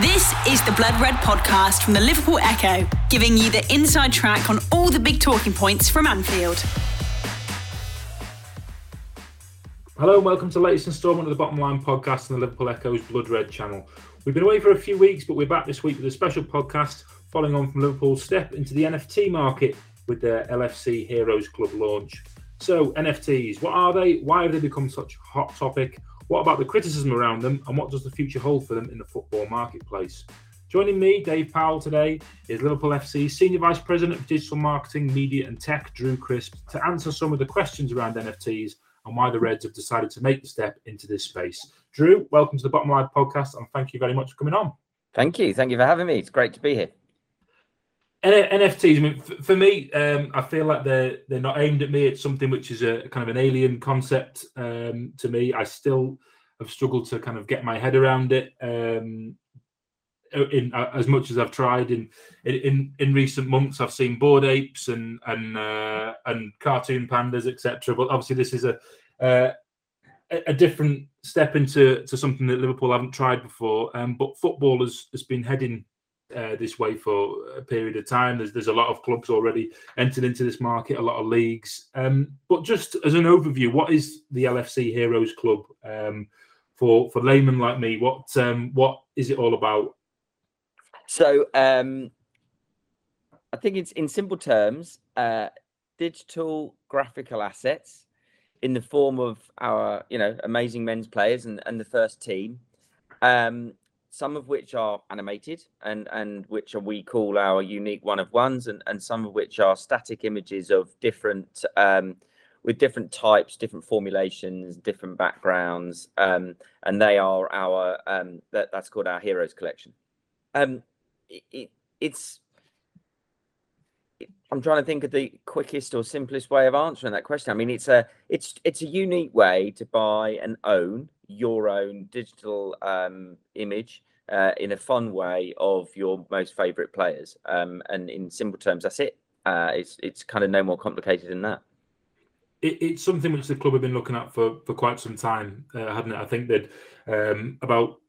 This is the Blood Red podcast from the Liverpool Echo, giving you the inside track on all the big talking points from Anfield. Hello and welcome to the latest instalment of the Bottom Line podcast on the Liverpool Echo's Blood Red channel. We've been away for a few weeks, but we're back this week with a special podcast following on from Liverpool's step into the NFT market with their LFC Heroes Club launch. So, NFTs, what are they? Why have they become such a hot topic? What about the criticism around them, and what does the future hold for them in the football marketplace? Joining me, Dave Powell, today is Liverpool FC Senior Vice President of Digital Marketing, Media and Tech, Drew Crisp, to answer some of the questions around NFTs and why the Reds have decided to make the step into this space. Drew, welcome to the Bottom Line podcast, and thank you very much for coming on. Thank you. Thank you for having me. It's great to be here. NFTs. I mean, for me, um, I feel like they're they're not aimed at me. It's something which is a kind of an alien concept um, to me. I still have struggled to kind of get my head around it. Um, in uh, as much as I've tried in in in recent months, I've seen Bored Apes and and uh, and cartoon pandas, etc. But obviously, this is a uh, a different step into to something that Liverpool haven't tried before. Um, but football has, has been heading uh, this way for a period of time. There's there's a lot of clubs already entered into this market, a lot of leagues. Um, but just as an overview, what is the LFC Heroes Club um, for for laymen like me? What um, what is it all about? So um, I think it's in simple terms, uh, digital graphical assets in the form of our you know amazing men's players and, and the first team um, some of which are animated and and which we call our unique one of ones and, and some of which are static images of different um, with different types different formulations different backgrounds um, and they are our um, that, that's called our heroes collection. Um, it, it, it's I'm trying to think of the quickest or simplest way of answering that question. I mean, it's a it's it's a unique way to buy and own your own digital um, image uh, in a fun way of your most favorite players. Um, and in simple terms, that's it. Uh, it's it's kind of no more complicated than that. It, it's something which the club have been looking at for for quite some time, uh, hadn't it? I think that um, about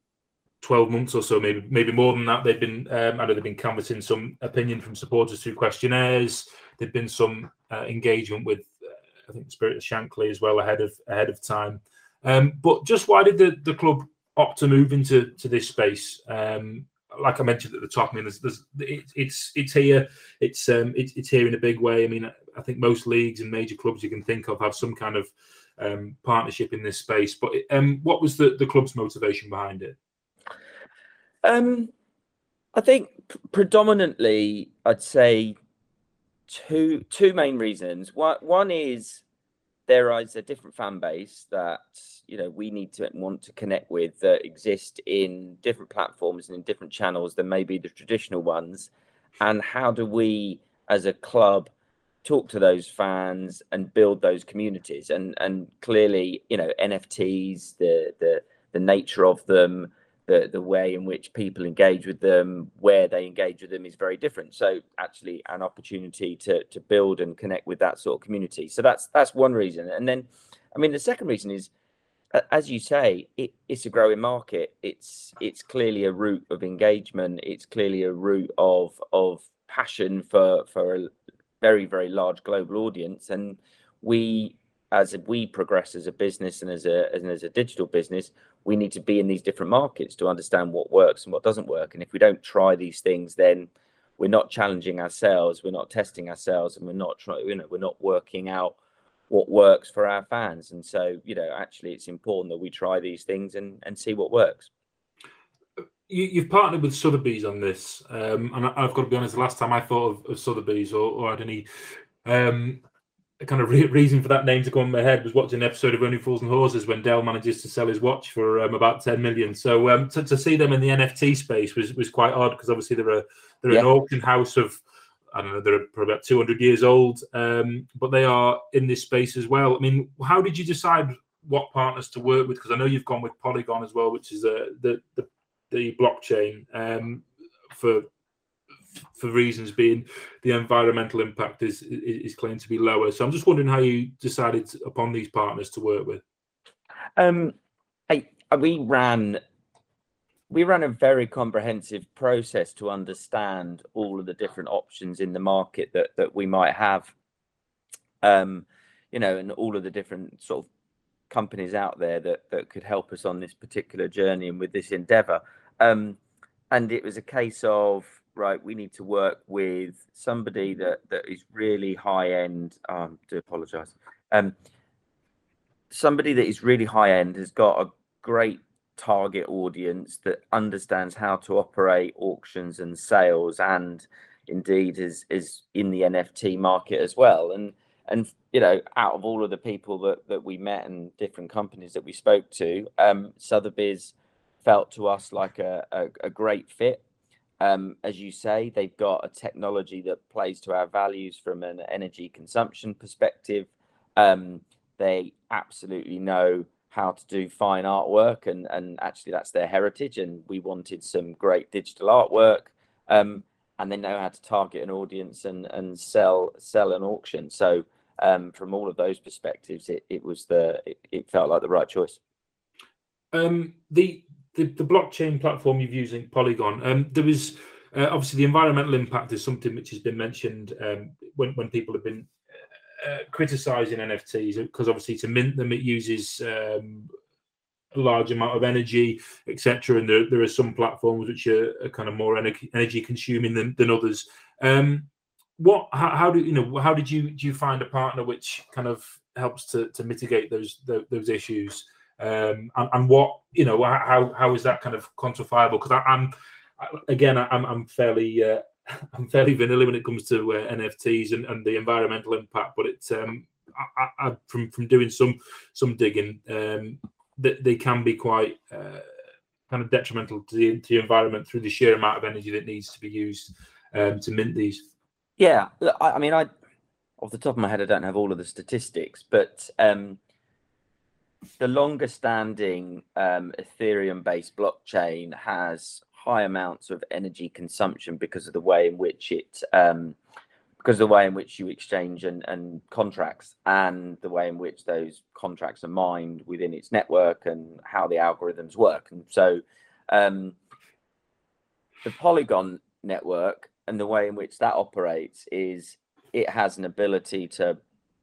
12 months or so, maybe maybe more than that. They've been, um, I know they've been canvassing some opinion from supporters through questionnaires. There've been some uh, engagement with, uh, I think, Spirit of Shankly as well ahead of ahead of time. Um, but just why did the, the club opt to move into to this space? Um, like I mentioned at the top, I mean, there's, there's it, it's it's here, it's um, it, it's here in a big way. I mean, I think most leagues and major clubs you can think of have some kind of um, partnership in this space. But um, what was the the club's motivation behind it? Um, I think predominantly, I'd say two two main reasons. One one is there is a different fan base that you know we need to want to connect with that exist in different platforms and in different channels than maybe the traditional ones. And how do we, as a club, talk to those fans and build those communities? And and clearly, you know, NFTs, the the the nature of them the the way in which people engage with them, where they engage with them, is very different. So actually, an opportunity to to build and connect with that sort of community. So that's that's one reason. And then, I mean, the second reason is, as you say, it, it's a growing market. It's it's clearly a route of engagement. It's clearly a route of of passion for for a very very large global audience, and we as we progress as a business and as a and as a digital business, we need to be in these different markets to understand what works and what doesn't work. And if we don't try these things, then we're not challenging ourselves, we're not testing ourselves, and we're not trying, you know, we're not working out what works for our fans. And so, you know, actually, it's important that we try these things and and see what works. You, have partnered with Sotheby's on this, um, and I, have got to be honest. The last time I thought of, of Sotheby's or, or had any um, kind of re- reason for that name to come in my head was watching an episode of Only Fools and Horses when Del manages to sell his watch for um, about 10 million. So um, to, to, see them in the NFT space was, was quite odd because obviously they're a they're yeah. an auction house of I don't know they're probably about 200 years old, um, but they are in this space as well. I mean, how did you decide what partners to work with? Because I know you've gone with Polygon as well, which is uh, the the the blockchain um, for for reasons being the environmental impact is, is claimed to be lower. So I'm just wondering how you decided upon these partners to work with. Um, I, we ran we ran a very comprehensive process to understand all of the different options in the market that that we might have um you know and all of the different sort of companies out there that that could help us on this particular journey and with this endeavor um and it was a case of right we need to work with somebody that that is really high end um do apologize um somebody that is really high end has got a great target audience that understands how to operate auctions and sales and indeed is is in the NFT market as well. And and you know out of all of the people that that we met and different companies that we spoke to um Sotheby's felt to us like a, a, a great fit um, as you say they've got a technology that plays to our values from an energy consumption perspective. Um, they absolutely know how to do fine artwork and and actually that's their heritage and we wanted some great digital artwork. Um, and they know how to target an audience and and sell sell an auction. So um, from all of those perspectives it, it was the it, it felt like the right choice. Um, the, the the blockchain platform you're using polygon um, there was uh, obviously the environmental impact is something which has been mentioned um, when when people have been uh, criticizing NFTs because obviously to mint them it uses um, a large amount of energy, etc. And there, there are some platforms which are, are kind of more energy, energy consuming than, than others. Um, what how, how, do you know how did you do you find a partner which kind of helps to, to mitigate those those, those issues um, and, and, what you know how how is that kind of quantifiable because i'm again i'm, I'm fairly uh, I'm fairly vanilla when it comes to uh, NFTs and, and the environmental impact, but it's um, I, I, from from doing some some digging, um, they, they can be quite uh, kind of detrimental to the, to the environment through the sheer amount of energy that needs to be used um, to mint these. Yeah, I, I, mean, I off the top of my head, I don't have all of the statistics, but um, the longer standing um, Ethereum based blockchain has high amounts of energy consumption because of the way in which it um, because of the way in which you exchange and, and contracts and the way in which those contracts are mined within its network and how the algorithms work. And so um, the polygon network and the way in which that operates is it has an ability to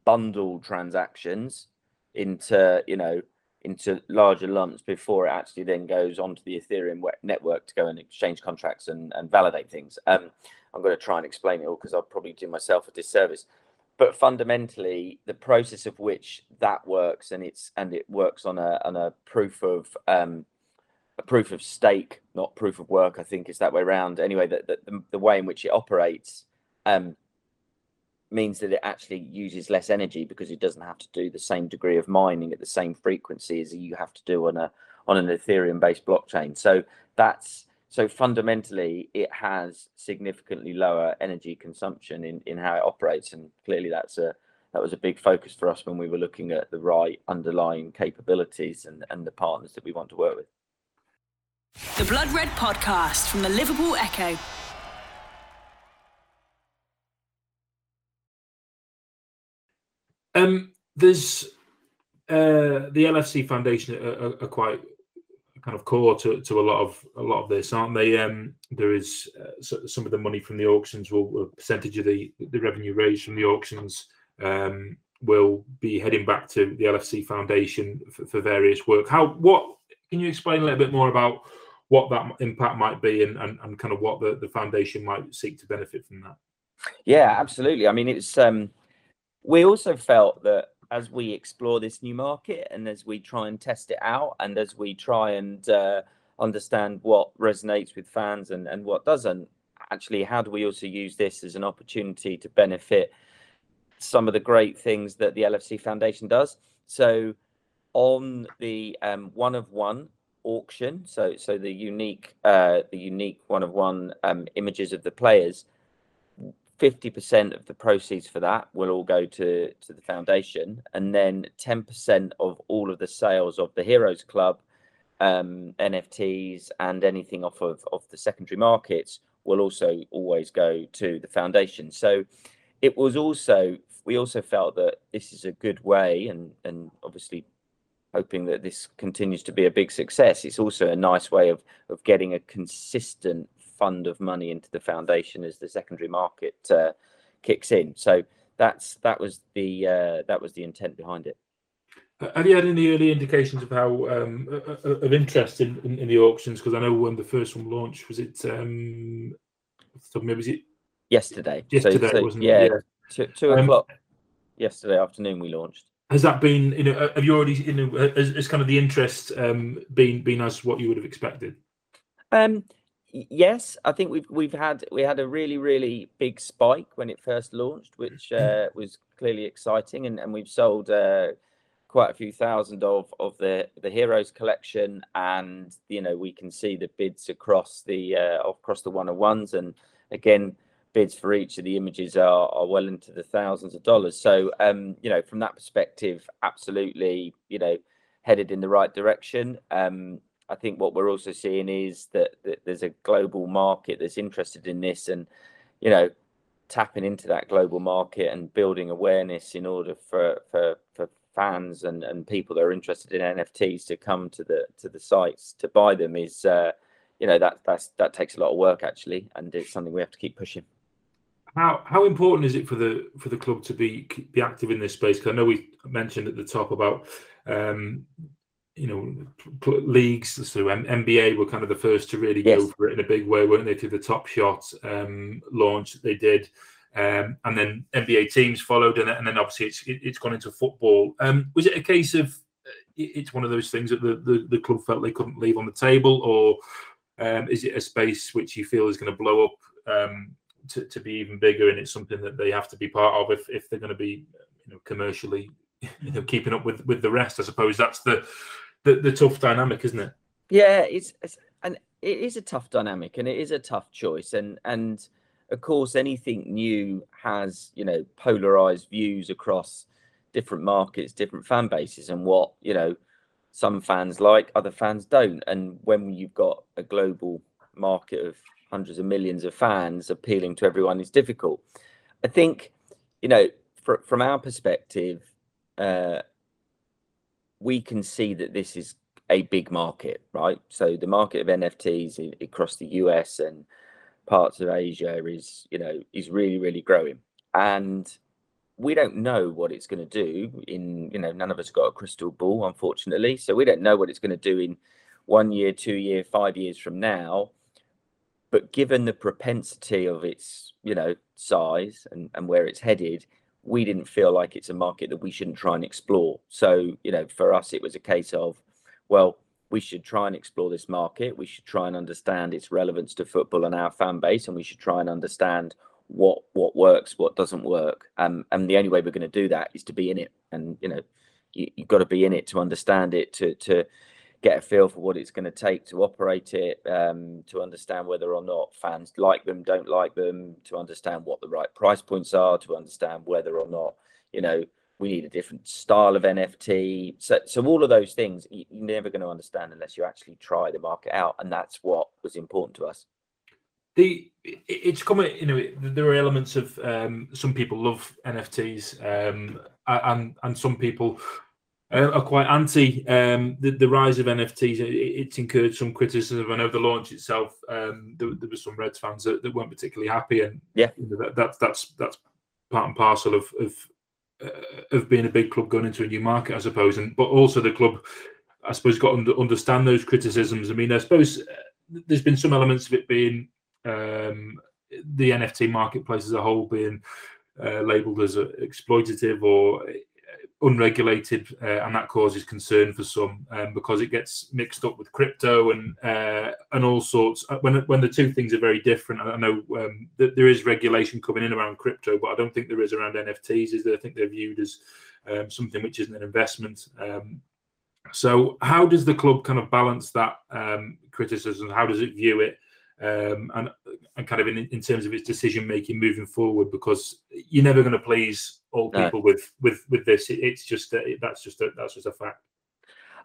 bundle transactions into you know into larger lumps before it actually then goes onto the Ethereum network to go and exchange contracts and, and validate things. Um, I'm going to try and explain it all because I'll probably do myself a disservice. But fundamentally, the process of which that works and it's and it works on a on a proof of um, a proof of stake, not proof of work. I think is that way around. Anyway, that the, the, way in which it operates um, means that it actually uses less energy because it doesn't have to do the same degree of mining at the same frequency as you have to do on a on an Ethereum based blockchain. So that's so fundamentally it has significantly lower energy consumption in, in how it operates. And clearly that's a that was a big focus for us when we were looking at the right underlying capabilities and, and the partners that we want to work with. The Blood Red Podcast from the Liverpool Echo. Um, there's uh, the LFC Foundation are, are, quite kind of core to, to a lot of a lot of this, aren't they? Um, there is uh, some of the money from the auctions will a percentage of the the revenue raised from the auctions um, will be heading back to the LFC Foundation for, for, various work. How what can you explain a little bit more about what that impact might be and, and, and kind of what the, the foundation might seek to benefit from that? Yeah, absolutely. I mean, it's um, we also felt that as we explore this new market and as we try and test it out and as we try and uh, understand what resonates with fans and, and what doesn't, actually, how do we also use this as an opportunity to benefit some of the great things that the LFC Foundation does? So, on the um, one of one auction, so so the unique uh, the unique one of one um, images of the players 50% of the proceeds for that will all go to, to the foundation. And then 10% of all of the sales of the Heroes Club, um, NFTs, and anything off of, of the secondary markets will also always go to the foundation. So it was also, we also felt that this is a good way, and, and obviously hoping that this continues to be a big success. It's also a nice way of of getting a consistent fund of money into the foundation as the secondary market uh, kicks in. So that's that was the uh, that was the intent behind it. Have you had any early indications of how um, of interest in, in, in the auctions? Because I know when the first one launched, was it um, maybe was it yesterday? Yesterday, so, so, wasn't yeah, it? Yeah, two, two um, o'clock yesterday afternoon we launched. Has that been, you know, have you already, you know, has, has kind of the interest um, been been as what you would have expected? Um, yes, I think we've we've had we had a really really big spike when it first launched, which uh, was clearly exciting, and, and we've sold uh, quite a few thousand of of the the Heroes collection, and you know we can see the bids across the uh, across the one on ones, and again bids for each of the images are, are well into the thousands of dollars. So, um, you know, from that perspective, absolutely, you know, headed in the right direction. Um, I think what we're also seeing is that, that there's a global market that's interested in this, and you know, tapping into that global market and building awareness in order for for for fans and and people that are interested in NFTs to come to the to the sites to buy them is. Uh, you know that that's that takes a lot of work actually, and it's something we have to keep pushing. How how important is it for the for the club to be be active in this space? Because I know we mentioned at the top about um, you know leagues. So NBA were kind of the first to really yes. go for it in a big way, weren't they? Through the Top Shot um, launch that they did, um, and then NBA teams followed, and, and then obviously it's it, it's gone into football. Um, was it a case of uh, it's one of those things that the, the, the club felt they couldn't leave on the table, or um, is it a space which you feel is going to blow up um, to, to be even bigger, and it's something that they have to be part of if, if they're going to be, you know, commercially, you know, keeping up with with the rest. I suppose that's the the, the tough dynamic, isn't it? Yeah, it's, it's and it is a tough dynamic, and it is a tough choice, and and of course anything new has you know polarized views across different markets, different fan bases, and what you know some fans like, other fans don't, and when you've got a global market of hundreds of millions of fans appealing to everyone is difficult. I think, you know, for, from our perspective, uh, we can see that this is a big market, right? So the market of NFTs across the US and parts of Asia is, you know, is really, really growing. And we don't know what it's going to do in, you know, none of us got a crystal ball, unfortunately. So we don't know what it's going to do in one year, two year, five years from now but given the propensity of its you know size and, and where it's headed we didn't feel like it's a market that we shouldn't try and explore. So you know for us it was a case of well we should try and explore this market. We should try and understand its relevance to football and our fan base and we should try and understand what what works what doesn't work. Um, and the only way we're going to do that is to be in it. And you know you, you've got to be in it to understand it to to get a feel for what it's going to take to operate it, um, to understand whether or not fans like them, don't like them, to understand what the right price points are, to understand whether or not you know we need a different style of NFT. So, so all of those things you're never going to understand unless you actually try the market out, and that's what was important to us. The it's coming, you know, there are elements of um, some people love NFTs, um, and and some people uh, are quite anti um, the, the rise of NFTs. It, it's incurred some criticism. I know the launch itself, um, there, there were some Reds fans that, that weren't particularly happy, and yeah, you know, that, that, that's that's part and parcel of of, uh, of being a big club going into a new market, I suppose. And but also the club, I suppose, got to understand those criticisms. I mean, I suppose uh, there's been some elements of it being um, the NFT marketplace as a whole being uh, labelled as exploitative or unregulated, uh, and that causes concern for some um, because it gets mixed up with crypto and uh, and all sorts. Uh, when when the two things are very different, I know um, that there is regulation coming in around crypto, but I don't think there is around NFTs. Is there? I think they're viewed as um, something which isn't an investment. Um, so, how does the club kind of balance that um, criticism? How does it view it? Um, and and kind of in, in terms of its decision making moving forward, because you're never going to please all people with with with this. It, it's just it, that's just a, that's just a fact.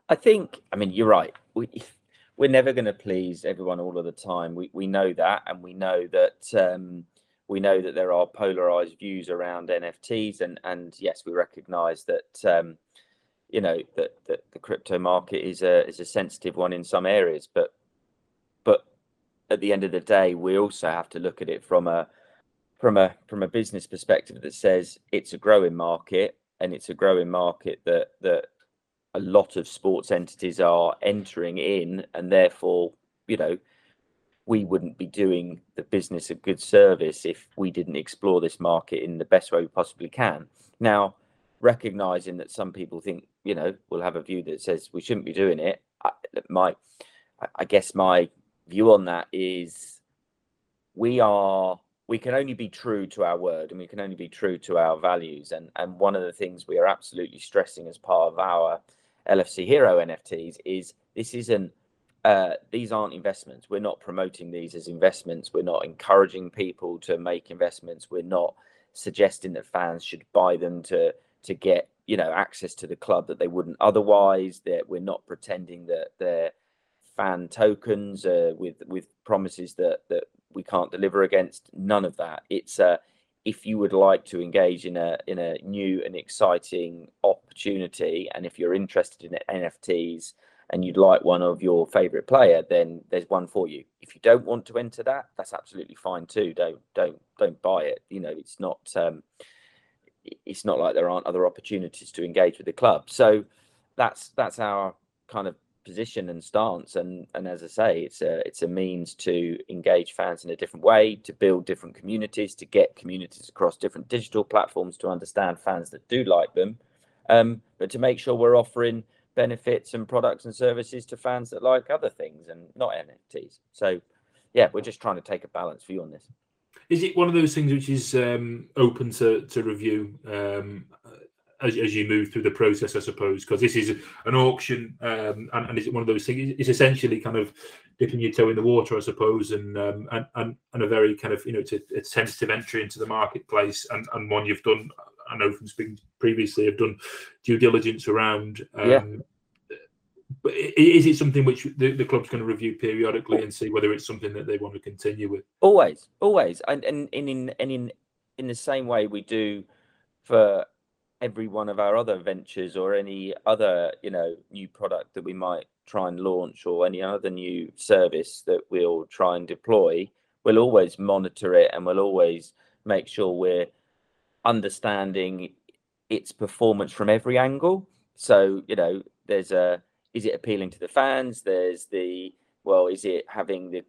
I think. I mean, you're right. We we're never going to please everyone all of the time. We we know that, and we know that. Um, we know that there are polarized views around NFTs, and and yes, we recognise that um, you know that, that the crypto market is a is a sensitive one in some areas, but but at the end of the day, we also have to look at it from a from a from a business perspective that says it's a growing market and it's a growing market that that a lot of sports entities are entering in and therefore you know we wouldn't be doing the business a good service if we didn't explore this market in the best way we possibly can. Now recognizing that some people think you know we'll have a view that says we shouldn't be doing it I, my i guess my view on that is we are we can only be true to our word and we can only be true to our values. And and one of the things we are absolutely stressing as part of our lfc hero nfts is this isn't uh, these aren't investments. We're not promoting these as investments. We're not encouraging people to make investments. We're not suggesting that fans should buy them to to get you know access to the club that they wouldn't otherwise. That we're not pretending that they're fan tokens uh, with with promises that that we can't deliver against. None of that. It's uh, if you would like to engage in a in a new and exciting opportunity, and if you're interested in NFTs and you'd like one of your favorite player, then there's one for you. If you don't want to enter that, that's absolutely fine too. Don't don't don't buy it. You know, it's not um, it's not like there aren't other opportunities to engage with the club. So that's that's our kind of position and stance and and as i say it's a it's a means to engage fans in a different way to build different communities to get communities across different digital platforms to understand fans that do like them. Um, but to make sure we're offering benefits and products and services to fans that like other things and not nfts so yeah we're just trying to take a balanced view on this. Is it one of those things which is um, open to, to review? Um, as, as you move through the process, I suppose, because this is an auction, um, and, and is it one of those things? It's essentially kind of dipping your toe in the water, I suppose, and um, and, and and a very kind of you know it's a, a sensitive entry into the marketplace, and and one you've done. I know from speaking previously, have done due diligence around. Um, yeah. But is it something which the, the club's going to review periodically and see whether it's something that they want to continue with? Always, always, and and in in and in in the same way we do for every one of our other ventures or any other you know new product that we might try and launch or any other new service that we'll try and deploy we'll always monitor it and we'll always make sure we're understanding its performance from every angle. So you know there's a is it appealing to the fans? There's the well is it having the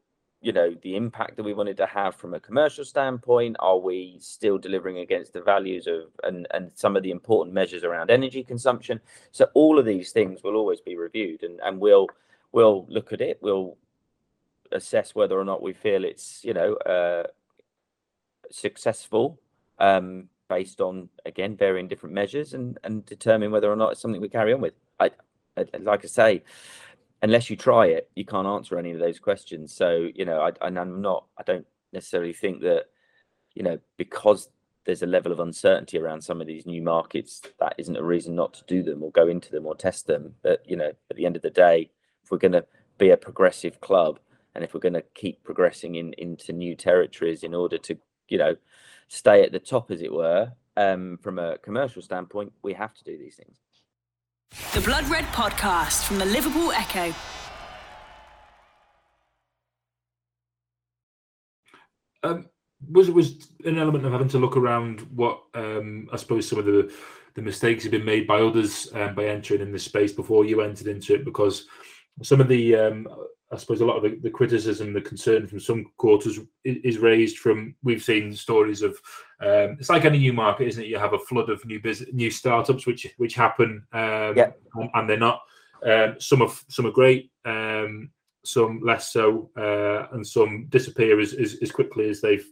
you know the impact that we wanted to have from a commercial standpoint? Are we still delivering against the values of and and some of the important measures around energy consumption? So all of these things will always be reviewed and and we'll we'll look at it. We'll assess whether or not we feel it's you know uh, successful um, based on again varying different measures and and determine whether or not it's something we carry on with. I, I like i say unless you try it, you can't answer any of those questions. So, you know, I, and I'm not, I don't necessarily think that, you know, because there's a level of uncertainty around some of these new markets, that isn't a reason not to do them or go into them or test them. But, you know, at the end of the day, if we're going to be a progressive club and if we're going to keep progressing in into new territories in order to, you know, stay at the top, as it were, um, from a commercial standpoint, we have to do these things. The Blood Red Podcast from the Liverpool Echo. Um, was it was an element of having to look around what um, I suppose some of the the mistakes have been made by others um, by entering in this space before you entered into it because some of the um, I suppose a lot of the, the, criticism, the concern from some quarters is, is raised from we've seen stories of um, it's like any new market, isn't it? You have a flood of new business, new startups which which happen, um, yeah. and, they're not. Um, some are some are great, um, some less so, uh, and some disappear as, as, as quickly as they've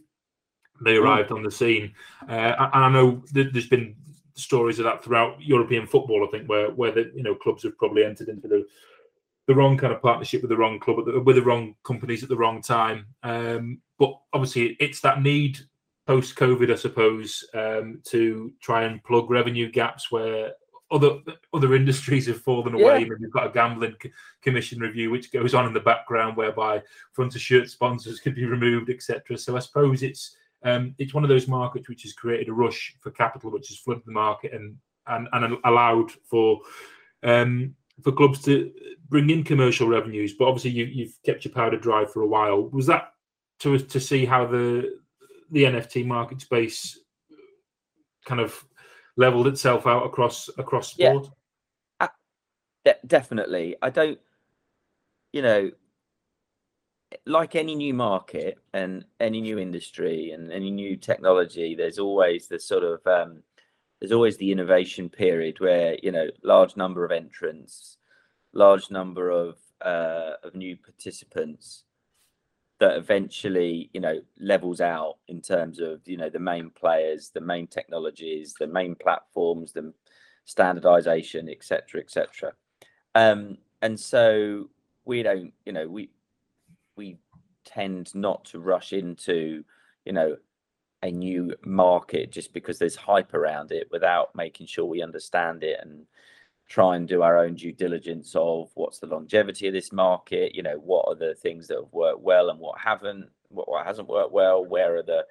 they arrived mm. on the scene. Uh, and I know there's been stories of that throughout European football. I think where where the you know clubs have probably entered into the the wrong kind of partnership with the wrong club the, with the wrong companies at the wrong time. Um, but obviously, it's that need post COVID, I suppose, um, to try and plug revenue gaps where other other industries have fallen away. Yeah. You've got a gambling commission review which goes on in the background, whereby front of shirt sponsors could be removed, etc. So I suppose it's um, it's one of those markets which has created a rush for capital, which has flooded the market and and, and allowed for um, for clubs to bring in commercial revenues. But obviously, you, you've kept your powder dry for a while. Was that to to see how the the NFT market space kind of leveled itself out across across sport? Yeah, de- definitely. I don't, you know, like any new market and any new industry and any new technology, there's always the sort of um, there's always the innovation period where you know large number of entrants, large number of uh, of new participants that eventually you know levels out in terms of you know the main players, the main technologies, the main platforms, the standardization, etc., etc. Um, and so we don't, you know, we we tend not to rush into, you know, a new market just because there's hype around it without making sure we understand it and try and do our own due diligence of what's the longevity of this market you know what are the things that have worked well and what haven't what, what hasn't worked well where are the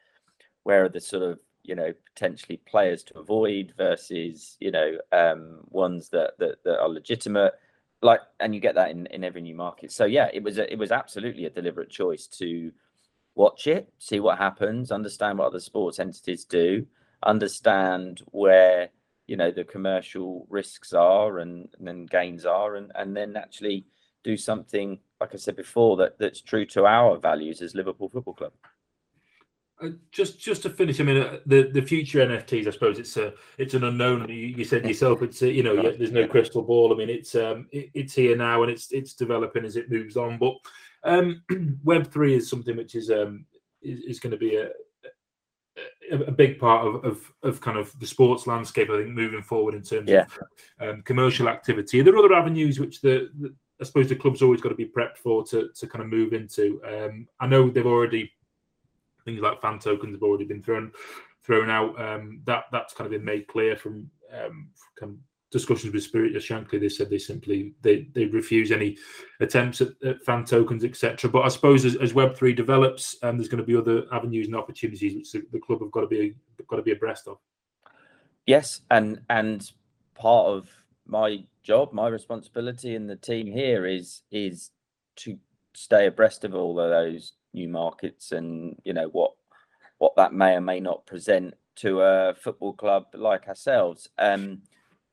where are the sort of you know potentially players to avoid versus you know um ones that that, that are legitimate. Like and you get that in in every new market. So yeah it was a, it was absolutely a deliberate choice to watch it see what happens understand what other sports entities do understand where you know the commercial risks are and, and then gains are and and then actually do something like i said before that that's true to our values as liverpool football club uh, just just to finish, I mean, uh, the the future NFTs. I suppose it's a it's an unknown. You, you said yourself, it's a, you know, there's no crystal ball. I mean, it's um, it, it's here now and it's it's developing as it moves on. But um, Web three is something which is um is, is going to be a, a, a big part of, of of kind of the sports landscape. I think moving forward in terms yeah. of um, commercial activity. There Are there other avenues which the, the I suppose the club's always got to be prepped for to to kind of move into. Um, I know they've already things like fan tokens have already been thrown thrown out. Um, that that's kind of been made clear from, um, from discussions with Spirit Shankly. They said they simply they they refuse any attempts at, at fan tokens, etc. But I suppose as, as Web three develops, um, there's going to be other avenues and opportunities which the, the club have got to be got to be abreast of. Yes, and and part of my job, my responsibility, and the team here is is to stay abreast of all of those new markets and you know what what that may or may not present to a football club like ourselves. Um,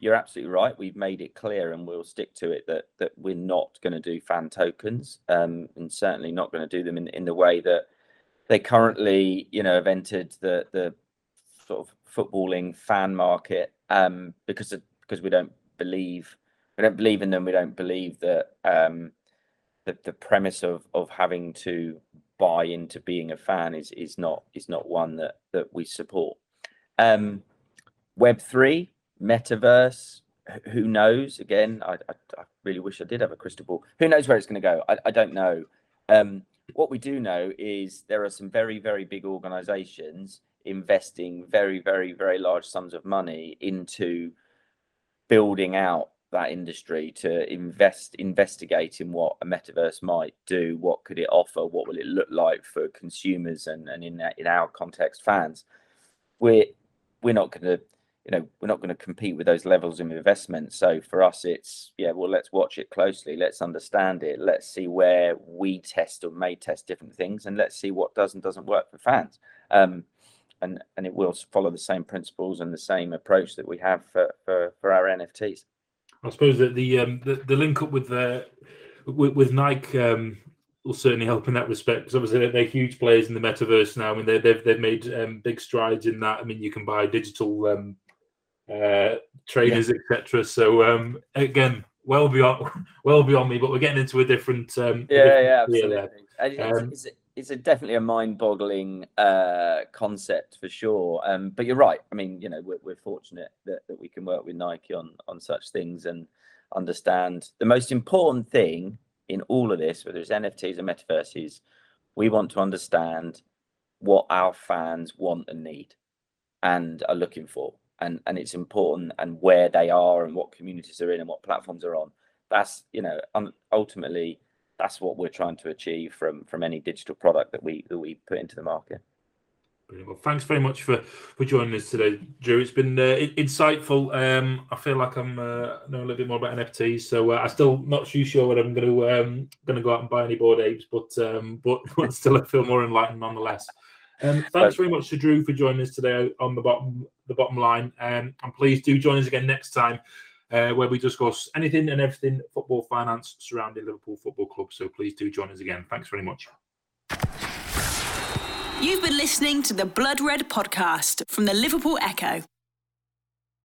you're absolutely right. We've made it clear, and we'll stick to it that that we're not going to do fan tokens, um, and certainly not going to do them in, in the way that they currently, you know, have entered the the sort of footballing fan market, um, because of, because we don't believe we don't believe in them. We don't believe that um, the the premise of of having to buy into being a fan is is not is not one that that we support. Um, Web three, metaverse, who knows? Again, I, I, I, really wish I did have a crystal ball. Who knows where it's going to go? I, I don't know. Um, what we do know is there are some very very big organisations investing very very very large sums of money into building out that industry to invest investigate in what a metaverse might do what could it offer what will it look like for consumers and, and in, in our context fans we're we're not going to you know we're not going to compete with those levels of investment. So for us it's yeah well let's watch it closely. Let's understand it. Let's see where we test or may test different things and let's see what does and doesn't work for fans. Um, and and it will follow the same principles and the same approach that we have for for, for our nfts I suppose that the um, the, the link up with the with, with Nike um, will certainly help in that respect because obviously they're, they're, huge players in the metaverse now. I mean, they've they've made um, big strides in that. I mean, you can buy digital um, uh, trainers, yeah. etc. So um, again, well beyond well beyond me, but we're getting into a different um, yeah, a different yeah, absolutely. Um, it's a definitely a mind-boggling uh, concept for sure. Um, but you're right. I mean, you know, we're, we're fortunate that, that we can work with Nike on on such things and understand the most important thing in all of this, whether it's NFTs or metaverses, we want to understand what our fans want and need and are looking for. And and it's important and where they are and what communities they're in and what platforms are on. That's you know ultimately that's what we're trying to achieve from from any digital product that we that we put into the market. Well, thanks very much for for joining us today, Drew. It's been uh, insightful. Um, I feel like I'm uh, knowing a little bit more about NFTs, so uh, I'm still not too sure whether I'm going to um, going to go out and buy any Bored Apes, but um, but, but still I feel more enlightened nonetheless. Um, thanks very much to Drew for joining us today on the bottom the bottom line, um, and please do join us again next time. Uh, where we discuss anything and everything football finance surrounding Liverpool Football Club. So please do join us again. Thanks very much. You've been listening to the Blood Red podcast from the Liverpool Echo.